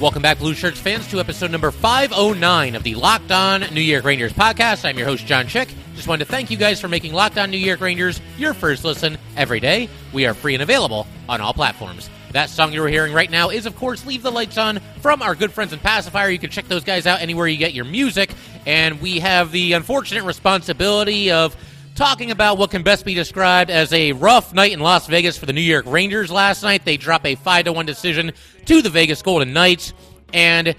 Welcome back, Blue Shirts fans, to episode number 509 of the Locked On New York Rangers podcast. I'm your host, John Chick. Just wanted to thank you guys for making Locked On New York Rangers your first listen every day. We are free and available on all platforms. That song you're hearing right now is, of course, Leave the Lights On from our good friends in Pacifier. You can check those guys out anywhere you get your music. And we have the unfortunate responsibility of talking about what can best be described as a rough night in Las Vegas for the New York Rangers last night. They drop a 5 to 1 decision to the Vegas Golden Knights. And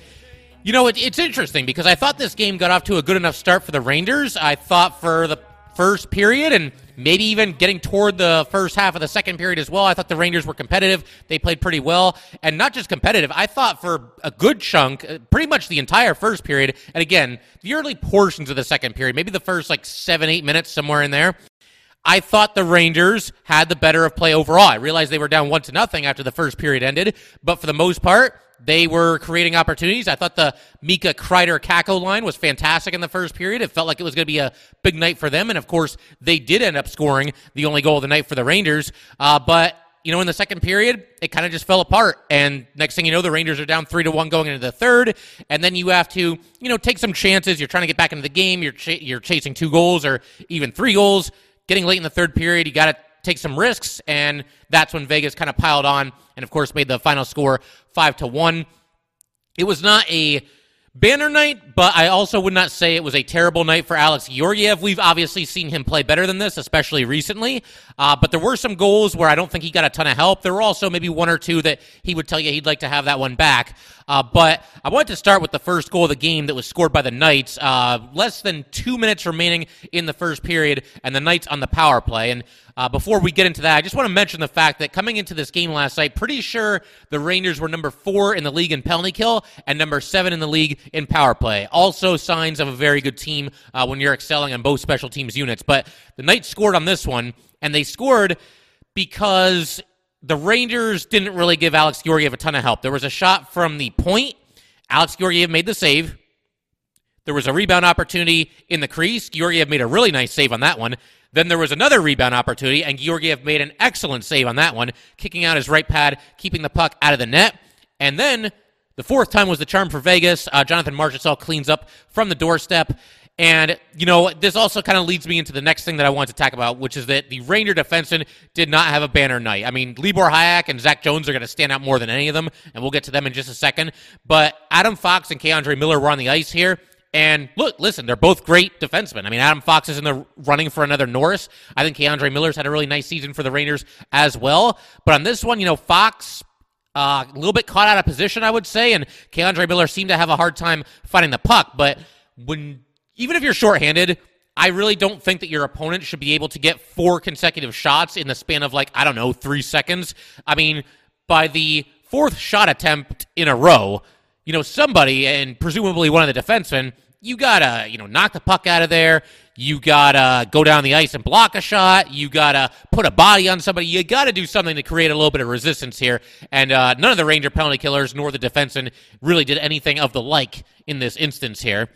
you know, it, it's interesting because I thought this game got off to a good enough start for the Rangers. I thought for the first period and maybe even getting toward the first half of the second period as well. I thought the Rangers were competitive. They played pretty well. And not just competitive, I thought for a good chunk, uh, pretty much the entire first period, and again, the early portions of the second period, maybe the first like seven, eight minutes, somewhere in there. I thought the Rangers had the better of play overall. I realized they were down one to nothing after the first period ended, but for the most part, they were creating opportunities. I thought the Mika Kreider Kakko line was fantastic in the first period. It felt like it was going to be a big night for them. And of course, they did end up scoring the only goal of the night for the Rangers. Uh, but you know, in the second period, it kind of just fell apart. And next thing you know, the Rangers are down three to one going into the third. And then you have to, you know, take some chances. You're trying to get back into the game. You're ch- you're chasing two goals or even three goals. Getting late in the third period, you got to take some risks, and that's when Vegas kind of piled on, and of course made the final score five to one. It was not a banner night, but I also would not say it was a terrible night for Alex Georgiev. We've obviously seen him play better than this, especially recently. Uh, but there were some goals where I don't think he got a ton of help. There were also maybe one or two that he would tell you he'd like to have that one back. Uh, but I wanted to start with the first goal of the game that was scored by the Knights. Uh, less than two minutes remaining in the first period, and the Knights on the power play. And uh, before we get into that, I just want to mention the fact that coming into this game last night, pretty sure the Rangers were number four in the league in penalty kill and number seven in the league in power play. Also, signs of a very good team uh, when you're excelling on both special teams units. But the Knights scored on this one, and they scored because the Rangers didn't really give Alex Georgiev a ton of help. There was a shot from the point. Alex Georgiev made the save. There was a rebound opportunity in the crease. Georgiev made a really nice save on that one. Then there was another rebound opportunity, and Georgiev made an excellent save on that one, kicking out his right pad, keeping the puck out of the net. And then the fourth time was the charm for Vegas. Uh, Jonathan Marchessault cleans up from the doorstep. And, you know, this also kind of leads me into the next thing that I want to talk about, which is that the Ranger defenseman did not have a banner night. I mean, Libor Hajek and Zach Jones are going to stand out more than any of them, and we'll get to them in just a second. But Adam Fox and K'Andre Miller were on the ice here. And look, listen, they're both great defensemen. I mean, Adam Fox is in the running for another Norris. I think K'Andre Miller's had a really nice season for the Rangers as well. But on this one, you know, Fox uh, a little bit caught out of position, I would say, and K'Andre Miller seemed to have a hard time finding the puck. But when even if you're shorthanded, I really don't think that your opponent should be able to get four consecutive shots in the span of like I don't know three seconds. I mean, by the fourth shot attempt in a row, you know, somebody, and presumably one of the defensemen, you gotta, you know, knock the puck out of there. You gotta go down the ice and block a shot. You gotta put a body on somebody. You gotta do something to create a little bit of resistance here. And uh, none of the Ranger penalty killers nor the defenseman really did anything of the like in this instance here.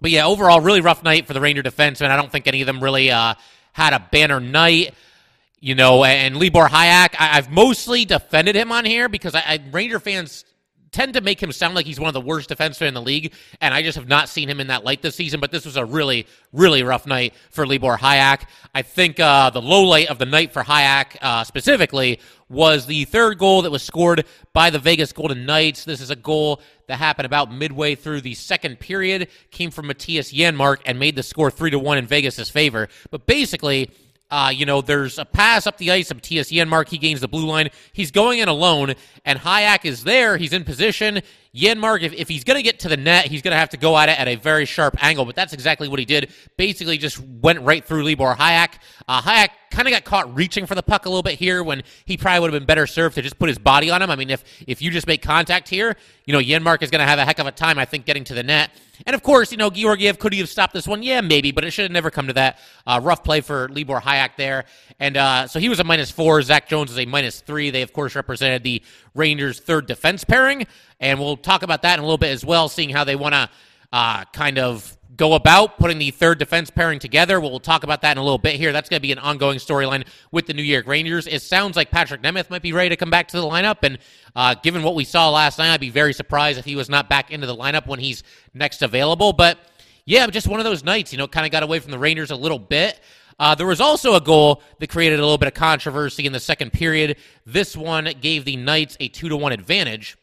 But yeah, overall, really rough night for the Ranger defensemen. I don't think any of them really uh, had a banner night. You know, and Libor Hajek, I, have mostly defended him on here because I, I Ranger fans tend to make him sound like he's one of the worst defensemen in the league, and I just have not seen him in that light this season. But this was a really, really rough night for Libor Hajek. I think uh, the low light of the night for Hajek uh, specifically was the third goal that was scored by the Vegas Golden Knights. This is a goal that happened about midway through the second period, came from Mattias Janmark, and made the score three to one in Vegas' favor. But basically, uh, you know, there's a pass up the ice of T.S. Janmark. He gains the blue line. He's going in alone, and Hajek is there. He's in position. Janmark, if, if he's going to get to the net, he's going to have to go at it at a very sharp angle, but that's exactly what he did. Basically, just went right through Libor Hajek. Uh, Hajek kind of got caught reaching for the puck a little bit here when he probably would have been better served to just put his body on him. I mean, if if you just make contact here, you know, Janmark is going to have a heck of a time, I think, getting to the net. And of course, you know, Georgiev could he have stopped this one? Yeah, maybe, but it should have never come to that. Uh, rough play for Libor Hajek there. And uh, so he was a minus four. Zach Jones is a minus three. They, of course, represented the Rangers' third defense pairing. And we'll talk about that in a little bit as well, seeing how they want to uh, kind of go about putting the third defense pairing together. We'll talk about that in a little bit here. That's going to be an ongoing storyline with the New York Rangers. It sounds like Patrik Nemeth might be ready to come back to the lineup, and uh, given what we saw last night, I'd be very surprised if he was not back into the lineup when he's next available. But yeah, just one of those nights, you know, kind of got away from the Rangers a little bit. Uh, there was also a goal that created a little bit of controversy in the second period. This one gave the Knights a two to one advantage.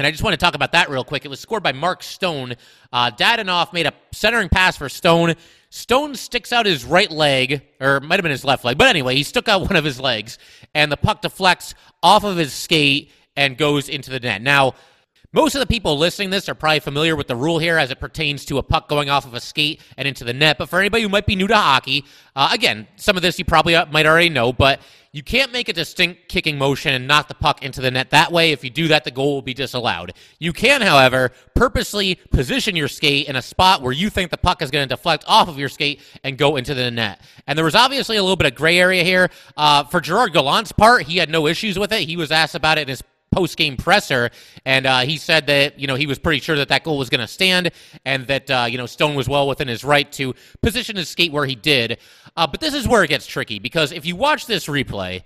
And I just want to talk about that real quick. It was scored by Mark Stone. Uh, Dadonov made a centering pass for Stone. Stone sticks out his right leg, or it might have been his left leg, but anyway, he stuck out one of his legs, and the puck deflects off of his skate and goes into the net. Now, most of the people listening this are probably familiar with the rule here as it pertains to a puck going off of a skate and into the net. But for anybody who might be new to hockey, uh, again, some of this you probably uh, might already know, but you can't make a distinct kicking motion and knock the puck into the net that way. If you do that, the goal will be disallowed. You can, however, purposely position your skate in a spot where you think the puck is going to deflect off of your skate and go into the net. And there was obviously a little bit of gray area here. Uh, for Gerard Gallant's part, he had no issues with it. He was asked about it in his post game presser, and uh, he said that you know he was pretty sure that that goal was going to stand, and that uh, you know Stone was well within his right to position his skate where he did. Uh, but this is where it gets tricky because if you watch this replay.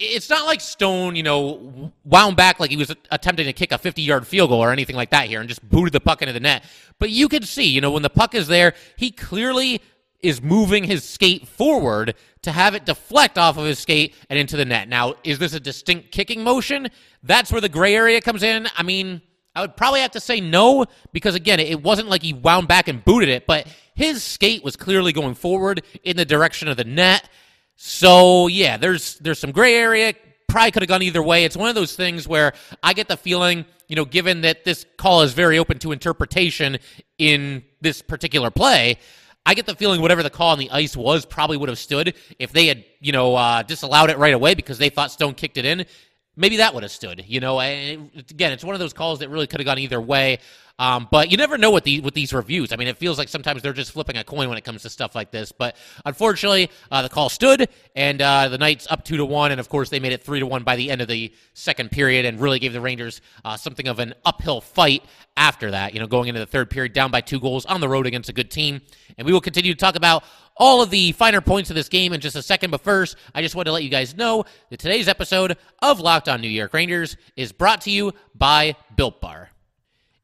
It's not like Stone, you know, wound back like he was attempting to kick a 50 yard field goal or anything like that here and just booted the puck into the net. But you can see, you know, when the puck is there, he clearly is moving his skate forward to have it deflect off of his skate and into the net. Now, is this a distinct kicking motion? That's where the gray area comes in. I mean, I would probably have to say no because again, it wasn't like he wound back and booted it, but his skate was clearly going forward in the direction of the net. So, yeah, there's there's some gray area. Probably could have gone either way. It's one of those things where I get the feeling, you know, given that this call is very open to interpretation in this particular play, I get the feeling whatever the call on the ice was probably would have stood if they had, you know, uh, disallowed it right away because they thought Stone kicked it in. Maybe that would have stood. You know, and again, it's one of those calls that really could have gone either way. Um, but you never know the with these reviews. I mean, it feels like sometimes they're just flipping a coin when it comes to stuff like this. But unfortunately, uh, the call stood, and uh, the Knights up two to one, and of course they made it three to one by the end of the second period, and really gave the Rangers uh, something of an uphill fight after that. You know, going into the third period, down by two goals on the road against a good team, and we will continue to talk about all of the finer points of this game in just a second. But first, I just want to let you guys know that today's episode of Locked On New York Rangers is brought to you by Built Bar.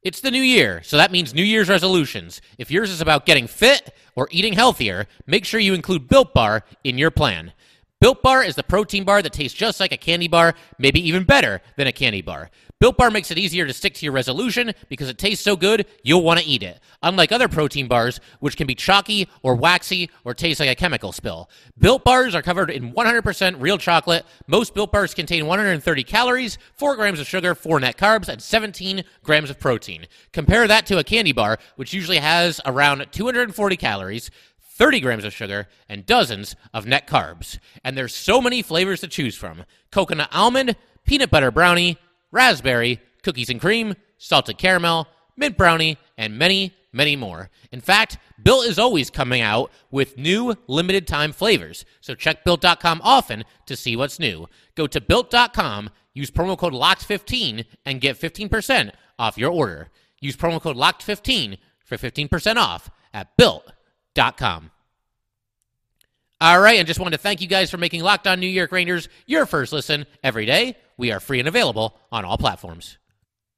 It's the new year, so that means New Year's resolutions. If yours is about getting fit or eating healthier, make sure you include Built Bar in your plan. Built Bar is the protein bar that tastes just like a candy bar, maybe even better than a candy bar. Built Bar makes it easier to stick to your resolution because it tastes so good, you'll want to eat it. Unlike other protein bars, which can be chalky or waxy or taste like a chemical spill. Built Bars are covered in 100% real chocolate. Most Built Bars contain 130 calories, 4 grams of sugar, 4 net carbs, and 17 grams of protein. Compare that to a candy bar, which usually has around 240 calories, 30 grams of sugar, and dozens of net carbs. And there's so many flavors to choose from coconut almond, peanut butter brownie, raspberry, cookies and cream, salted caramel, mint brownie, and many, many more. In fact, Built is always coming out with new limited time flavors. So check Built.com often to see what's new. Go to Built.com, use promo code LOCKED15, and get 15% off your order. Use promo code LOCKED15 for 15% off at Built.com. All right, and just wanted to thank you guys for making Locked On New York Rangers your first listen every day. We are free and available on all platforms.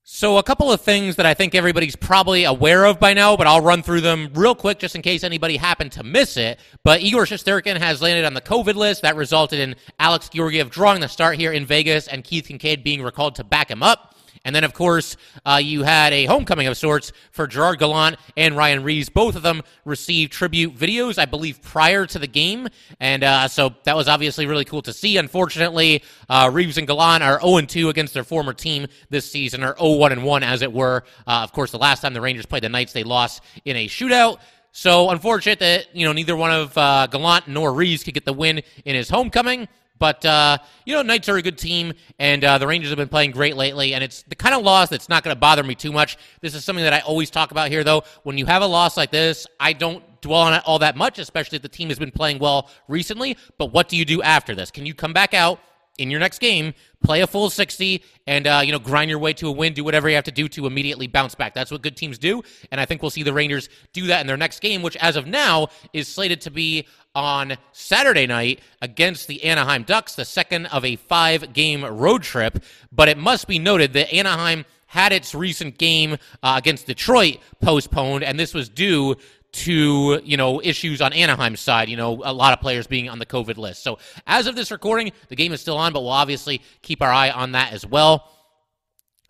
So, a couple of things that I think everybody's probably aware of by now, but I'll run through them real quick just in case anybody happened to miss it. But Igor Shesterkin has landed on the COVID list. That resulted in Alex Georgiev drawing the start here in Vegas and Keith Kinkaid being recalled to back him up. And then, of course, uh, you had a homecoming of sorts for Gerard Gallant and Ryan Reaves. Both of them received tribute videos, I believe, prior to the game. And uh, so that was obviously really cool to see. Unfortunately, uh, Reaves and Gallant are 0 2 against their former team this season, or 0 1 1, as it were. Uh, of course, the last time the Rangers played the Knights, they lost in a shootout. So unfortunate that you know neither one of uh, Gallant nor Reaves could get the win in his homecoming. But uh, you know, Knights are a good team, and uh, the Rangers have been playing great lately. And it's the kind of loss that's not going to bother me too much. This is something that I always talk about here, though. When you have a loss like this, I don't dwell on it all that much, especially if the team has been playing well recently. But what do you do after this? Can you come back out in your next game, play a full 60, and uh, you know grind your way to a win, do whatever you have to do to immediately bounce back. That's what good teams do, and I think we'll see the Rangers do that in their next game, which as of now is slated to be on Saturday night against the Anaheim Ducks, the second of a five-game road trip. But it must be noted that Anaheim had its recent game uh, against Detroit postponed, and this was due to you know issues on Anaheim's side. You know, a lot of players being on the COVID list. So as of this recording, the game is still on, but we'll obviously keep our eye on that as well.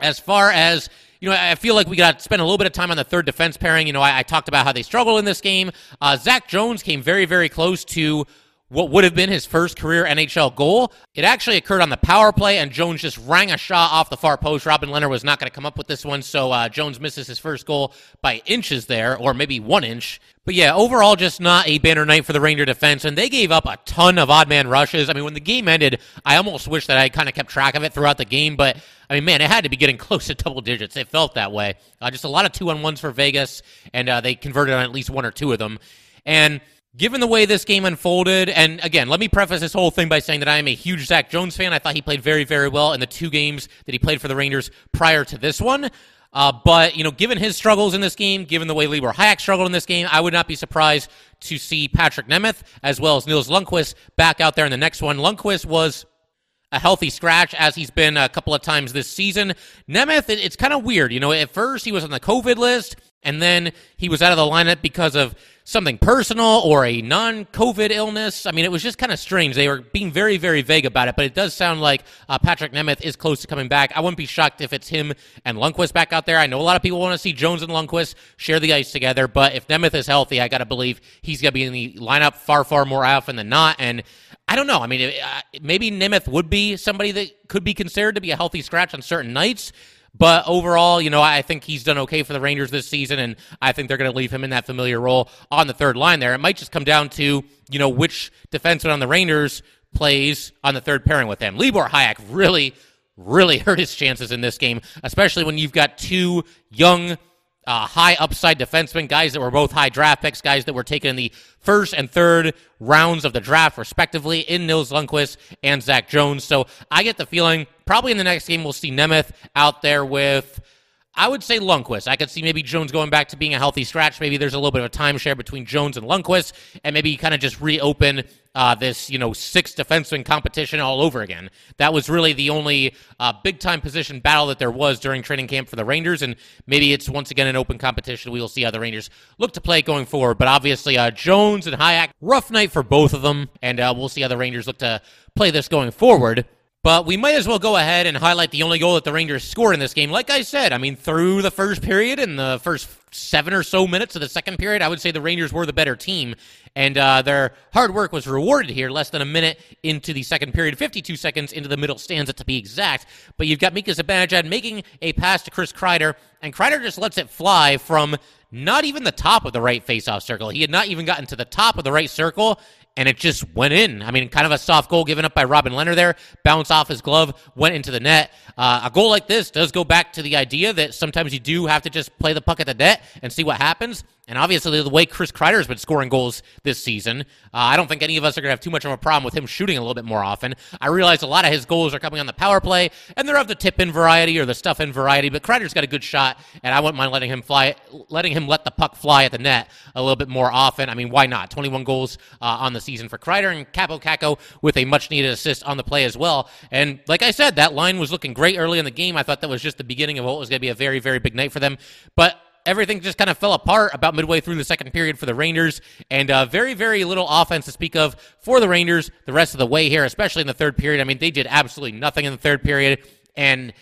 As far as you know, I feel like we got to spend a little bit of time on the third defense pairing. You know, I, I talked about how they struggle in this game. Uh, Zach Jones came very, very close to what would have been his first career NHL goal. It actually occurred on the power play, and Jones just rang a shot off the far post. Robin Lehner was not going to come up with this one, so uh, Jones misses his first goal by inches there, or maybe one inch. But yeah, overall, just not a banner night for the Ranger defense, and they gave up a ton of odd man rushes. I mean, when the game ended, I almost wish that I kind of kept track of it throughout the game, but I mean, man, it had to be getting close to double digits. It felt that way. Uh, just a lot of two on ones for Vegas, and uh, they converted on at least one or two of them. And Given the way this game unfolded, and again, let me preface this whole thing by saying that I am a huge Zach Jones fan. I thought he played very, very well in the two games that he played for the Rangers prior to this one. Uh, but, you know, given his struggles in this game, given the way Libor Hajek struggled in this game, I would not be surprised to see Patrik Nemeth as well as Nils Lundkvist back out there in the next one. Lundkvist was a healthy scratch as he's been a couple of times this season. Nemeth, it, it's kind of weird. You know, at first he was on the COVID list, and then he was out of the lineup because of something personal or a non COVID illness. I mean, it was just kind of strange. They were being very, very vague about it, but it does sound like uh, Patrik Nemeth is close to coming back. I wouldn't be shocked if it's him and Lundkvist back out there. I know a lot of people want to see Jones and Lundkvist share the ice together, but if Nemeth is healthy, I got to believe he's going to be in the lineup far, far more often than not. And I don't know. I mean, uh, maybe Nemeth would be somebody that could be considered to be a healthy scratch on certain nights. But overall, you know, I think he's done okay for the Rangers this season, and I think they're going to leave him in that familiar role on the third line there. It might just come down to, you know, which defenseman on the Rangers plays on the third pairing with him. Libor Hajek really, really hurt his chances in this game, especially when you've got two young uh, high upside defensemen, guys that were both high draft picks, guys that were taken in the first and third rounds of the draft, respectively, in Nils Lundkvist and Zach Jones. So I get the feeling probably in the next game we'll see Nemeth out there with I would say Lundkvist. I could see maybe Jones going back to being a healthy scratch. Maybe there's a little bit of a timeshare between Jones and Lundkvist, and maybe kind of just reopen uh, this, you know, six defenseman competition all over again. That was really the only uh, big time position battle that there was during training camp for the Rangers, and maybe it's once again an open competition. We will see how the Rangers look to play going forward. But obviously, uh, Jones and Hajek, rough night for both of them, and uh, we'll see how the Rangers look to play this going forward. But we might as well go ahead and highlight the only goal that the Rangers scored in this game. Like I said, I mean, through the first period and the first seven or so minutes of the second period, I would say the Rangers were the better team. And uh, their hard work was rewarded here, less than a minute into the second period, 52 seconds into the middle stanza to be exact. But you've got Mika Zibanejad making a pass to Chris Kreider, and Kreider just lets it fly from not even the top of the right faceoff circle. He had not even gotten to the top of the right circle, and it just went in. I mean, kind of a soft goal given up by Robin Lehner there. Bounce off his glove, went into the net. Uh, a goal like this does go back to the idea that sometimes you do have to just play the puck at the net and see what happens. And obviously, the way Chris Kreider has been scoring goals this season, uh, I don't think any of us are going to have too much of a problem with him shooting a little bit more often. I realize a lot of his goals are coming on the power play, and they're of the tip in variety or the stuff in variety, but Kreider's got a good shot, and I wouldn't mind letting him fly, letting him let the puck fly at the net a little bit more often. I mean, why not? 21 goals uh, on the season for Kreider, and Kaapo Kakko with a much needed assist on the play as well. And like I said, that line was looking great early in the game. I thought that was just the beginning of what was going to be a very, very big night for them. But everything just kind of fell apart about midway through the second period for the Rangers, and uh, very, very little offense to speak of for the Rangers the rest of the way here, especially in the third period. I mean, they did absolutely nothing in the third period, and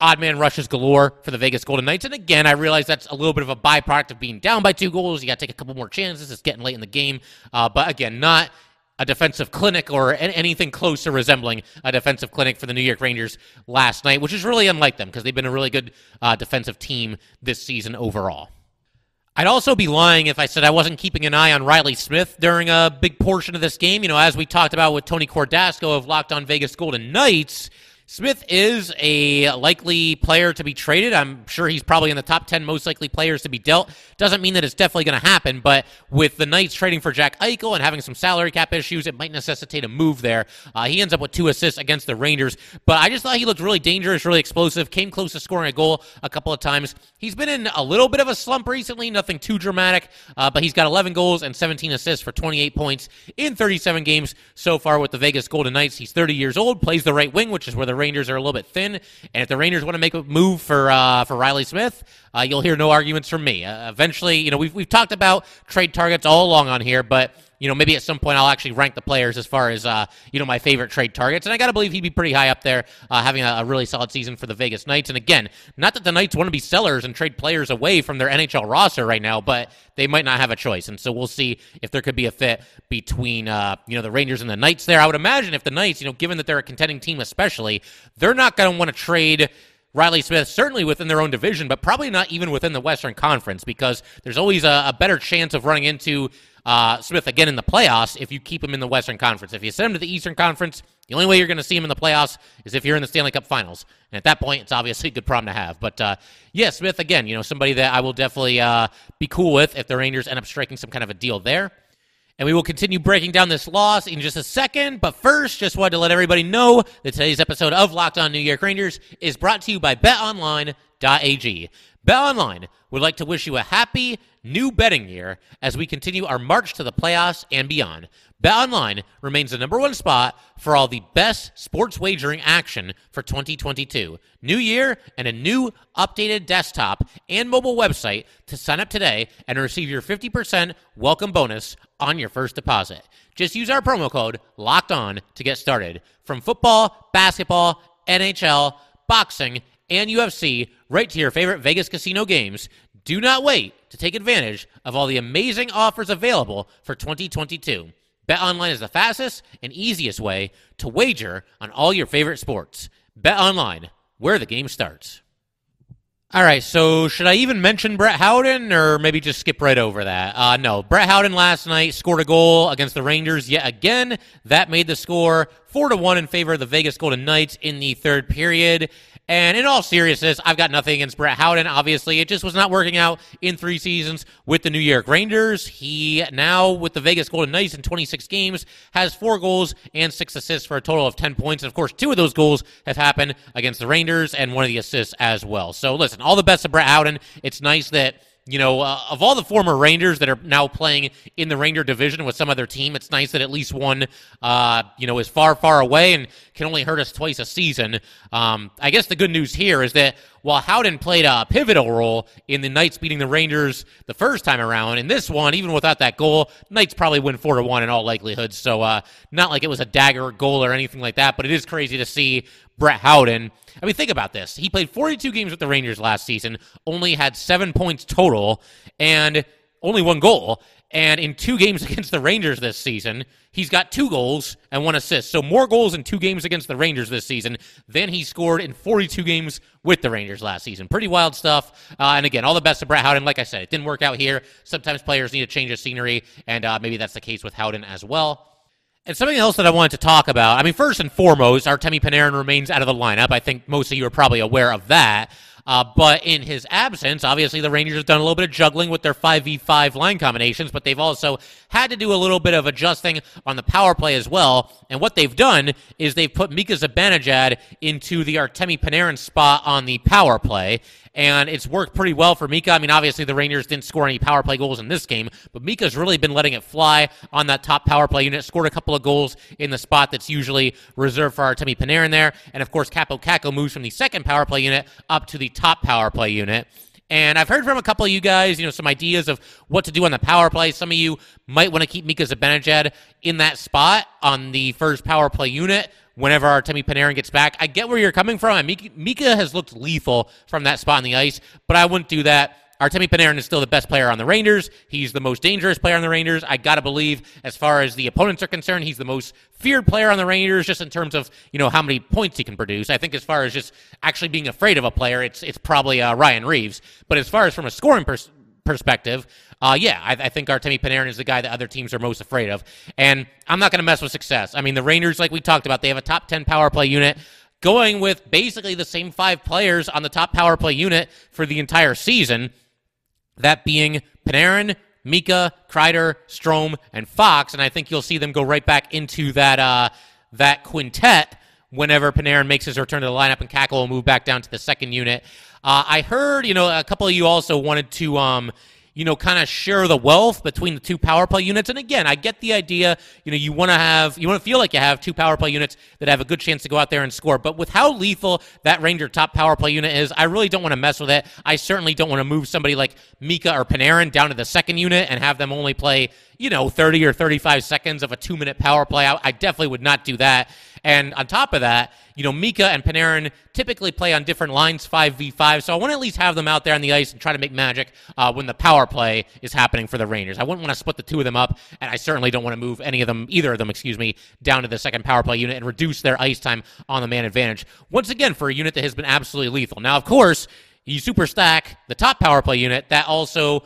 odd man rushes galore for the Vegas Golden Knights. And again, I realize that's a little bit of a byproduct of being down by two goals. You got to take a couple more chances. It's getting late in the game, uh, but again, not a defensive clinic or anything close to resembling a defensive clinic for the New York Rangers last night, which is really unlike them because they've been a really good uh, defensive team this season overall. I'd also be lying if I said I wasn't keeping an eye on Reilly Smith during a big portion of this game. You know, as we talked about with Tony Cordasco of Locked On Vegas Golden Knights, Smith is a likely player to be traded. I'm sure he's probably in the top 10 most likely players to be dealt. Doesn't mean that it's definitely going to happen, but with the Knights trading for Jack Eichel and having some salary cap issues, it might necessitate a move there. Uh, he ends up with two assists against the Rangers, but I just thought he looked really dangerous, really explosive, came close to scoring a goal a couple of times. He's been in a little bit of a slump recently, nothing too dramatic, uh, but he's got 11 goals and 17 assists for 28 points in 37 games so far with the Vegas Golden Knights. He's 30 years old, plays the right wing, which is where the Rangers are a little bit thin. And if the Rangers want to make a move for uh, for Reilly Smith, uh, you'll hear no arguments from me. Uh, eventually, you know, we've we've talked about trade targets all along on here, but you know, maybe at some point I'll actually rank the players as far as, uh, you know, my favorite trade targets. And I got to believe he'd be pretty high up there, uh, having a, a, really solid season for the Vegas Knights. And again, not that the Knights want to be sellers and trade players away from their NHL roster right now, but they might not have a choice. And so we'll see if there could be a fit between, uh, you know, the Rangers and the Knights there. I would imagine if the Knights, you know, given that they're a contending team especially, they're not going to want to trade – Reilly Smith, certainly within their own division, but probably not even within the Western Conference because there's always a, a better chance of running into uh, Smith again in the playoffs if you keep him in the Western Conference. If you send him to the Eastern Conference, the only way you're going to see him in the playoffs is if you're in the Stanley Cup Finals. And at that point, it's obviously a good problem to have. But uh, yeah, Smith, again, you know, somebody that I will definitely uh, be cool with if the Rangers end up striking some kind of a deal there. And we will continue breaking down this loss in just a second. But first, just wanted to let everybody know that today's episode of Locked On New York Rangers is brought to you by BetOnline.ag. BetOnline would like to wish you a happy new betting year as we continue our march to the playoffs and beyond. BetOnline remains the number one spot for all the best sports wagering action for 2022. New year and a new updated desktop and mobile website to sign up today and receive your 50% welcome bonus on your first deposit. Just use our promo code LOCKED ON to get started. From football, basketball, NHL, boxing, and UFC, right to your favorite Vegas casino games, do not wait to take advantage of all the amazing offers available for 2022. BetOnline is the fastest and easiest way to wager on all your favorite sports. BetOnline, where the game starts. All right, so should I even mention Brett Howden or maybe just skip right over that? Uh, no, Brett Howden last night scored a goal against the Rangers yet again. That made the score 4 to 1 in favor of the Vegas Golden Knights in the third period. And in all seriousness, I've got nothing against Brett Howden. Obviously, it just was not working out in three seasons with the New York Rangers. He now, with the Vegas Golden Knights in 26 games, has four goals and six assists for a total of 10 points. And of course, two of those goals have happened against the Rangers and one of the assists as well. So listen, all the best to Brett Howden. It's nice that you know, uh, of all the former Rangers that are now playing in the Ranger division with some other team, it's nice that at least one, uh, you know, is far, far away and can only hurt us twice a season. Um, I guess the good news here is that while Howden played a pivotal role in the Knights beating the Rangers the first time around, in this one, even without that goal, Knights probably win four to one in all likelihood. So, uh, not like it was a dagger goal or anything like that, but it is crazy to see Brett Howden. I mean, think about this. He played 42 games with the Rangers last season, only had seven points total, and only one goal. And in two games against the Rangers this season, he's got two goals and one assist. So more goals in two games against the Rangers this season than he scored in 42 games with the Rangers last season. Pretty wild stuff. Uh, and again, all the best to Brett Howden. Like I said, it didn't work out here. Sometimes players need a change of scenery, and uh, maybe that's the case with Howden as well. And something else that I wanted to talk about. I mean, first and foremost, Artemi Panarin remains out of the lineup. I think most of you are probably aware of that. Uh, but in his absence, obviously the Rangers have done a little bit of juggling with their 5v5 line combinations, but they've also had to do a little bit of adjusting on the power play as well. And what they've done is they've put Mika Zibanejad into the Artemi Panarin spot on the power play and it's worked pretty well for Mika. I mean, obviously the Rangers didn't score any power play goals in this game, but Mika's really been letting it fly on that top power play unit. Scored a couple of goals in the spot that's usually reserved for Artemi Panarin there, and of course Kaapo Kakko moves from the second power play unit up to the top power play unit. And I've heard from a couple of you guys, you know, some ideas of what to do on the power play. Some of you might want to keep Mika Zibanejad in that spot on the first power play unit whenever Artemi Panarin gets back. I get where you're coming from. Mika, Mika has looked lethal from that spot on the ice, but I wouldn't do that. Artemi Panarin is still the best player on the Rangers. He's the most dangerous player on the Rangers. I got to believe, as far as the opponents are concerned, he's the most feared player on the Rangers, just in terms of you know how many points he can produce. I think as far as just actually being afraid of a player, it's it's probably uh, Ryan Reaves. But as far as from a scoring perspective perspective, uh, yeah, I, I, think Artemi Panarin is the guy that other teams are most afraid of. And I'm not going to mess with success. I mean, the Rangers, like we talked about, they have a top 10 power play unit going with basically the same five players on the top power play unit for the entire season. That being Panarin, Mika, Kreider, Strome, and Fox. And I think you'll see them go right back into that uh, that quintet whenever Panarin makes his return to the lineup and Kakko will move back down to the second unit. Uh, I heard, you know, a couple of you also wanted to, um, you know, kind of share the wealth between the two power play units. And again, I get the idea, you know, you want to have, you want to feel like you have two power play units that have a good chance to go out there and score. But with how lethal that Ranger top power play unit is, I really don't want to mess with it. I certainly don't want to move somebody like Mika or Panarin down to the second unit and have them only play, you know, 30 or 35 seconds of a two minute power play. I, I definitely would not do that. And on top of that, you know, Mika and Panarin typically play on different lines, 5v5. So I want to at least have them out there on the ice and try to make magic uh, when the power play is happening for the Rangers. I wouldn't want to split the two of them up, and I certainly don't want to move any of them, either of them, excuse me, down to the second power play unit and reduce their ice time on the man advantage. Once again, for a unit that has been absolutely lethal. Now, of course, you super stack the top power play unit, that also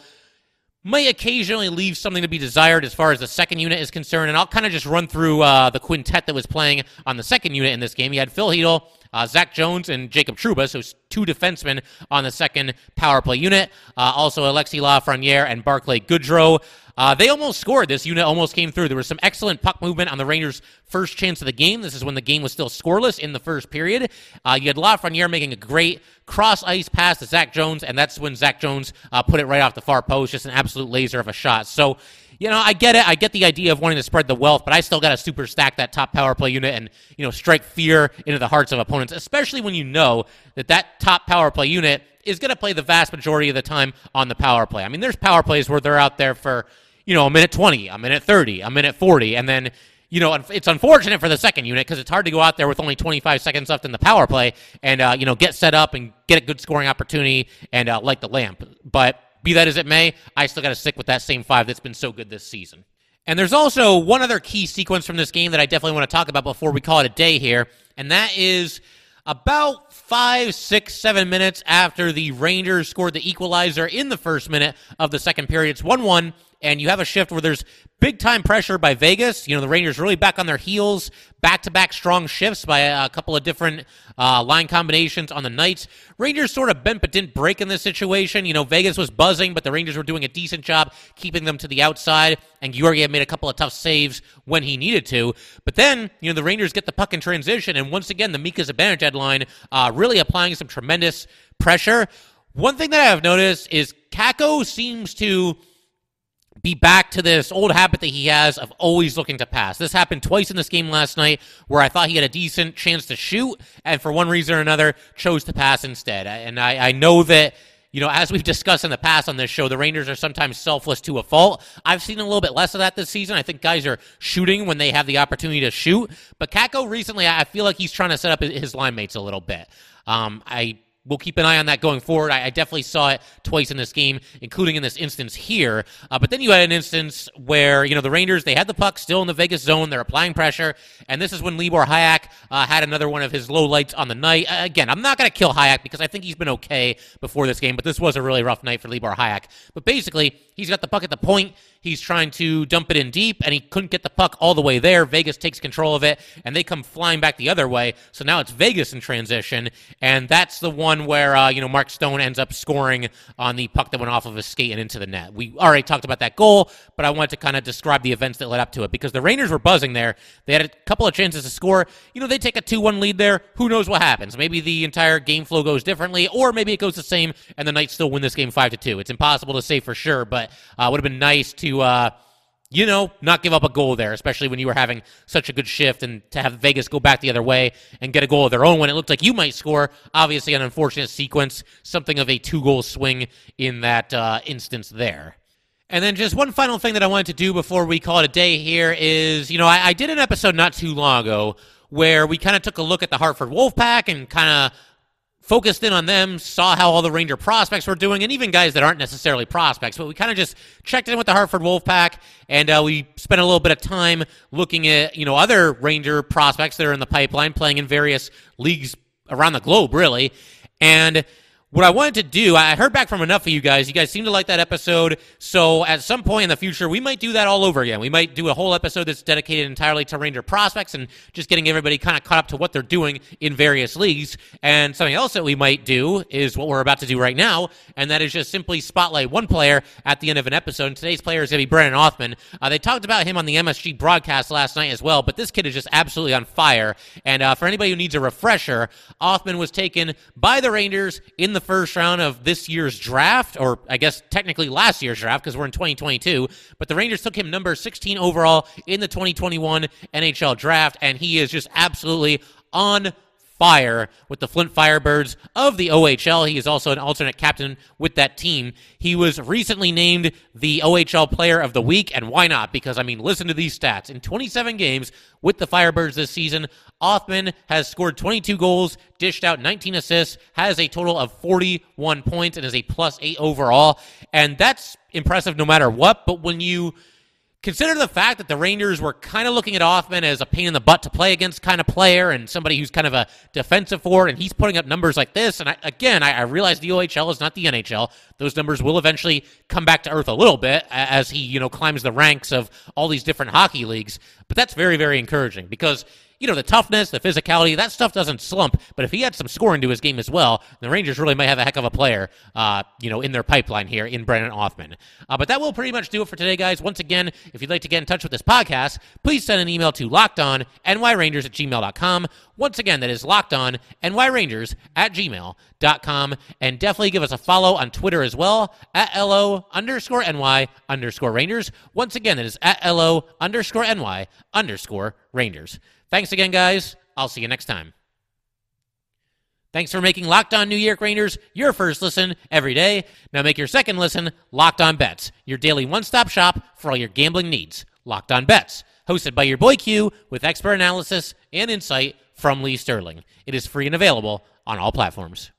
may occasionally leave something to be desired as far as the second unit is concerned. And I'll kind of just run through uh, the quintet that was playing on the second unit in this game. You had Phil Chytil, uh, Zach Jones, and Jacob Trouba, so two defensemen on the second power play unit. Uh, also, Alexi Lafreniere and Barclay Goodrow. Uh, they almost scored. This unit almost came through. There was some excellent puck movement on the Rangers' first chance of the game. This is when the game was still scoreless in the first period. Uh, you had Lafreniere making a great cross ice pass to Zach Jones, and that's when Zach Jones uh, put it right off the far post. Just an absolute laser of a shot. So, you know, I get it. I get the idea of wanting to spread the wealth, but I still got to super stack that top power play unit and, you know, strike fear into the hearts of opponents, especially when you know that that top power play unit is going to play the vast majority of the time on the power play. I mean, there's power plays where they're out there for, you know, a minute 20, a minute 30, a minute 40, and then you know, it's unfortunate for the second unit because it's hard to go out there with only 25 seconds left in the power play and, uh, you know, get set up and get a good scoring opportunity and uh, light the lamp. But be that as it may, I still got to stick with that same five that's been so good this season. And there's also one other key sequence from this game that I definitely want to talk about before we call it a day here, and that is about five, six, seven minutes after the Rangers scored the equalizer in the first minute of the second period. It's 1 1 and you have a shift where there's big time pressure by Vegas. You know, the Rangers really back on their heels, back to back strong shifts by a, couple of different uh, line combinations on the Knights. Rangers sort of bent but didn't break in this situation. You know, Vegas was buzzing, but the Rangers were doing a decent job keeping them to the outside, and Georgiev made a couple of tough saves when he needed to. But then, you know, the Rangers get the puck in transition, and once again, the Mika Zibanejad line uh, really applying some tremendous pressure. One thing that I have noticed is Kakko seems to be back to this old habit that he has of always looking to pass. This happened twice in this game last night where I thought he had a decent chance to shoot, and for one reason or another, chose to pass instead. And I, I know that. You know, as we've discussed in the past on this show, the Rangers are sometimes selfless to a fault. I've seen a little bit less of that this season. I think guys are shooting when they have the opportunity to shoot. But Kakko recently, I feel like he's trying to set up his line mates a little bit. Um, I we'll keep an eye on that going forward. I, I, definitely saw it twice in this game, including in this instance here. Uh, but then you had an instance where, you know, the Rangers, they had the puck still in the Vegas zone. They're applying pressure. And this is when Libor Hajek uh, had another one of his low lights on the night. Uh, again, I'm not going to kill Hajek because I think he's been okay before this game, but this was a really rough night for Libor Hajek. But basically, he's got the puck at the point. He's trying to dump it in deep, and he couldn't get the puck all the way there. Vegas takes control of it, and they come flying back the other way. So now it's Vegas in transition, and that's the one where uh, you know Mark Stone ends up scoring on the puck that went off of his skate and into the net. We already talked about that goal, but I wanted to kind of describe the events that led up to it because the Rangers were buzzing there. They had a couple of chances to score. You know, they take a two-one lead there. Who knows what happens? Maybe the entire game flow goes differently, or maybe it goes the same, and the Knights still win this game five to two. It's impossible to say for sure, but uh, would have been nice to uh, you know, not give up a goal there, especially when you were having such a good shift and to have Vegas go back the other way and get a goal of their own when it looked like you might score. Obviously, an unfortunate sequence, something of a two goal swing in that uh, instance there. And then just one final thing that I wanted to do before we call it a day here is, you know, I, I did an episode not too long ago where we kind of took a look at the Hartford Wolfpack and kind of focused in on them, saw how all the Ranger prospects were doing, and even guys that aren't necessarily prospects. But we kind of just checked in with the Hartford Wolfpack, and uh, we spent a little bit of time looking at you know other Ranger prospects that are in the pipeline, playing in various leagues around the globe, really. And what I wanted to do, I heard back from enough of you guys. You guys seem to like that episode. So at some point in the future, we might do that all over again. We might do a whole episode that's dedicated entirely to Ranger prospects and just getting everybody kind of caught up to what they're doing in various leagues. And something else that we might do is what we're about to do right now, and that is just simply spotlight one player at the end of an episode. And today's player is going to be Brennan Othmann. Uh, they talked about him on the MSG broadcast last night as well, but this kid is just absolutely on fire. And uh, for anybody who needs a refresher, Othmann was taken by the Rangers in the first round of this year's draft, or I guess technically last year's draft because we're in 2022. But the Rangers took him number 16 overall in the 2021 NHL draft, and he is just absolutely on fire with the Flint Firebirds of the OHL. He is also an alternate captain with that team. He was recently named the OHL Player of the Week, and why not? Because, I mean, listen to these stats. In 27 games with the Firebirds this season, Othmann has scored 22 goals, dished out 19 assists, has a total of 41 points, and is a plus eight overall. And that's impressive no matter what, but when you Consider the fact that the Rangers were kind of looking at Othmann as a pain in the butt to play against kind of player and somebody who's kind of a defensive forward, and he's putting up numbers like this. And I, again, I, I realize the OHL is not the NHL. Those numbers will eventually come back to earth a little bit as he, you know, climbs the ranks of all these different hockey leagues. But that's very, very encouraging because you know, the toughness, the physicality, that stuff doesn't slump. But if he had some scoring to his game as well, the Rangers really might have a heck of a player, uh, you know, in their pipeline here in Brennan Othmann. Uh, but that will pretty much do it for today, guys. Once again, if you'd like to get in touch with this podcast, please send an email to lockedonnyrangers at gmail.com. Once again, that is lockedonnyrangers at gmail.com. And definitely give us a follow on Twitter as well at LO underscore NY underscore Rangers. Once again, that is at LO underscore NY underscore Rangers. Thanks again, guys. I'll see you next time. Thanks for making Locked On New York Rangers your first listen every day. Now make your second listen Locked On Bets, your daily one stop shop for all your gambling needs. Locked On Bets, hosted by your boy Q with expert analysis and insight from Lee Sterling. It is free and available on all platforms.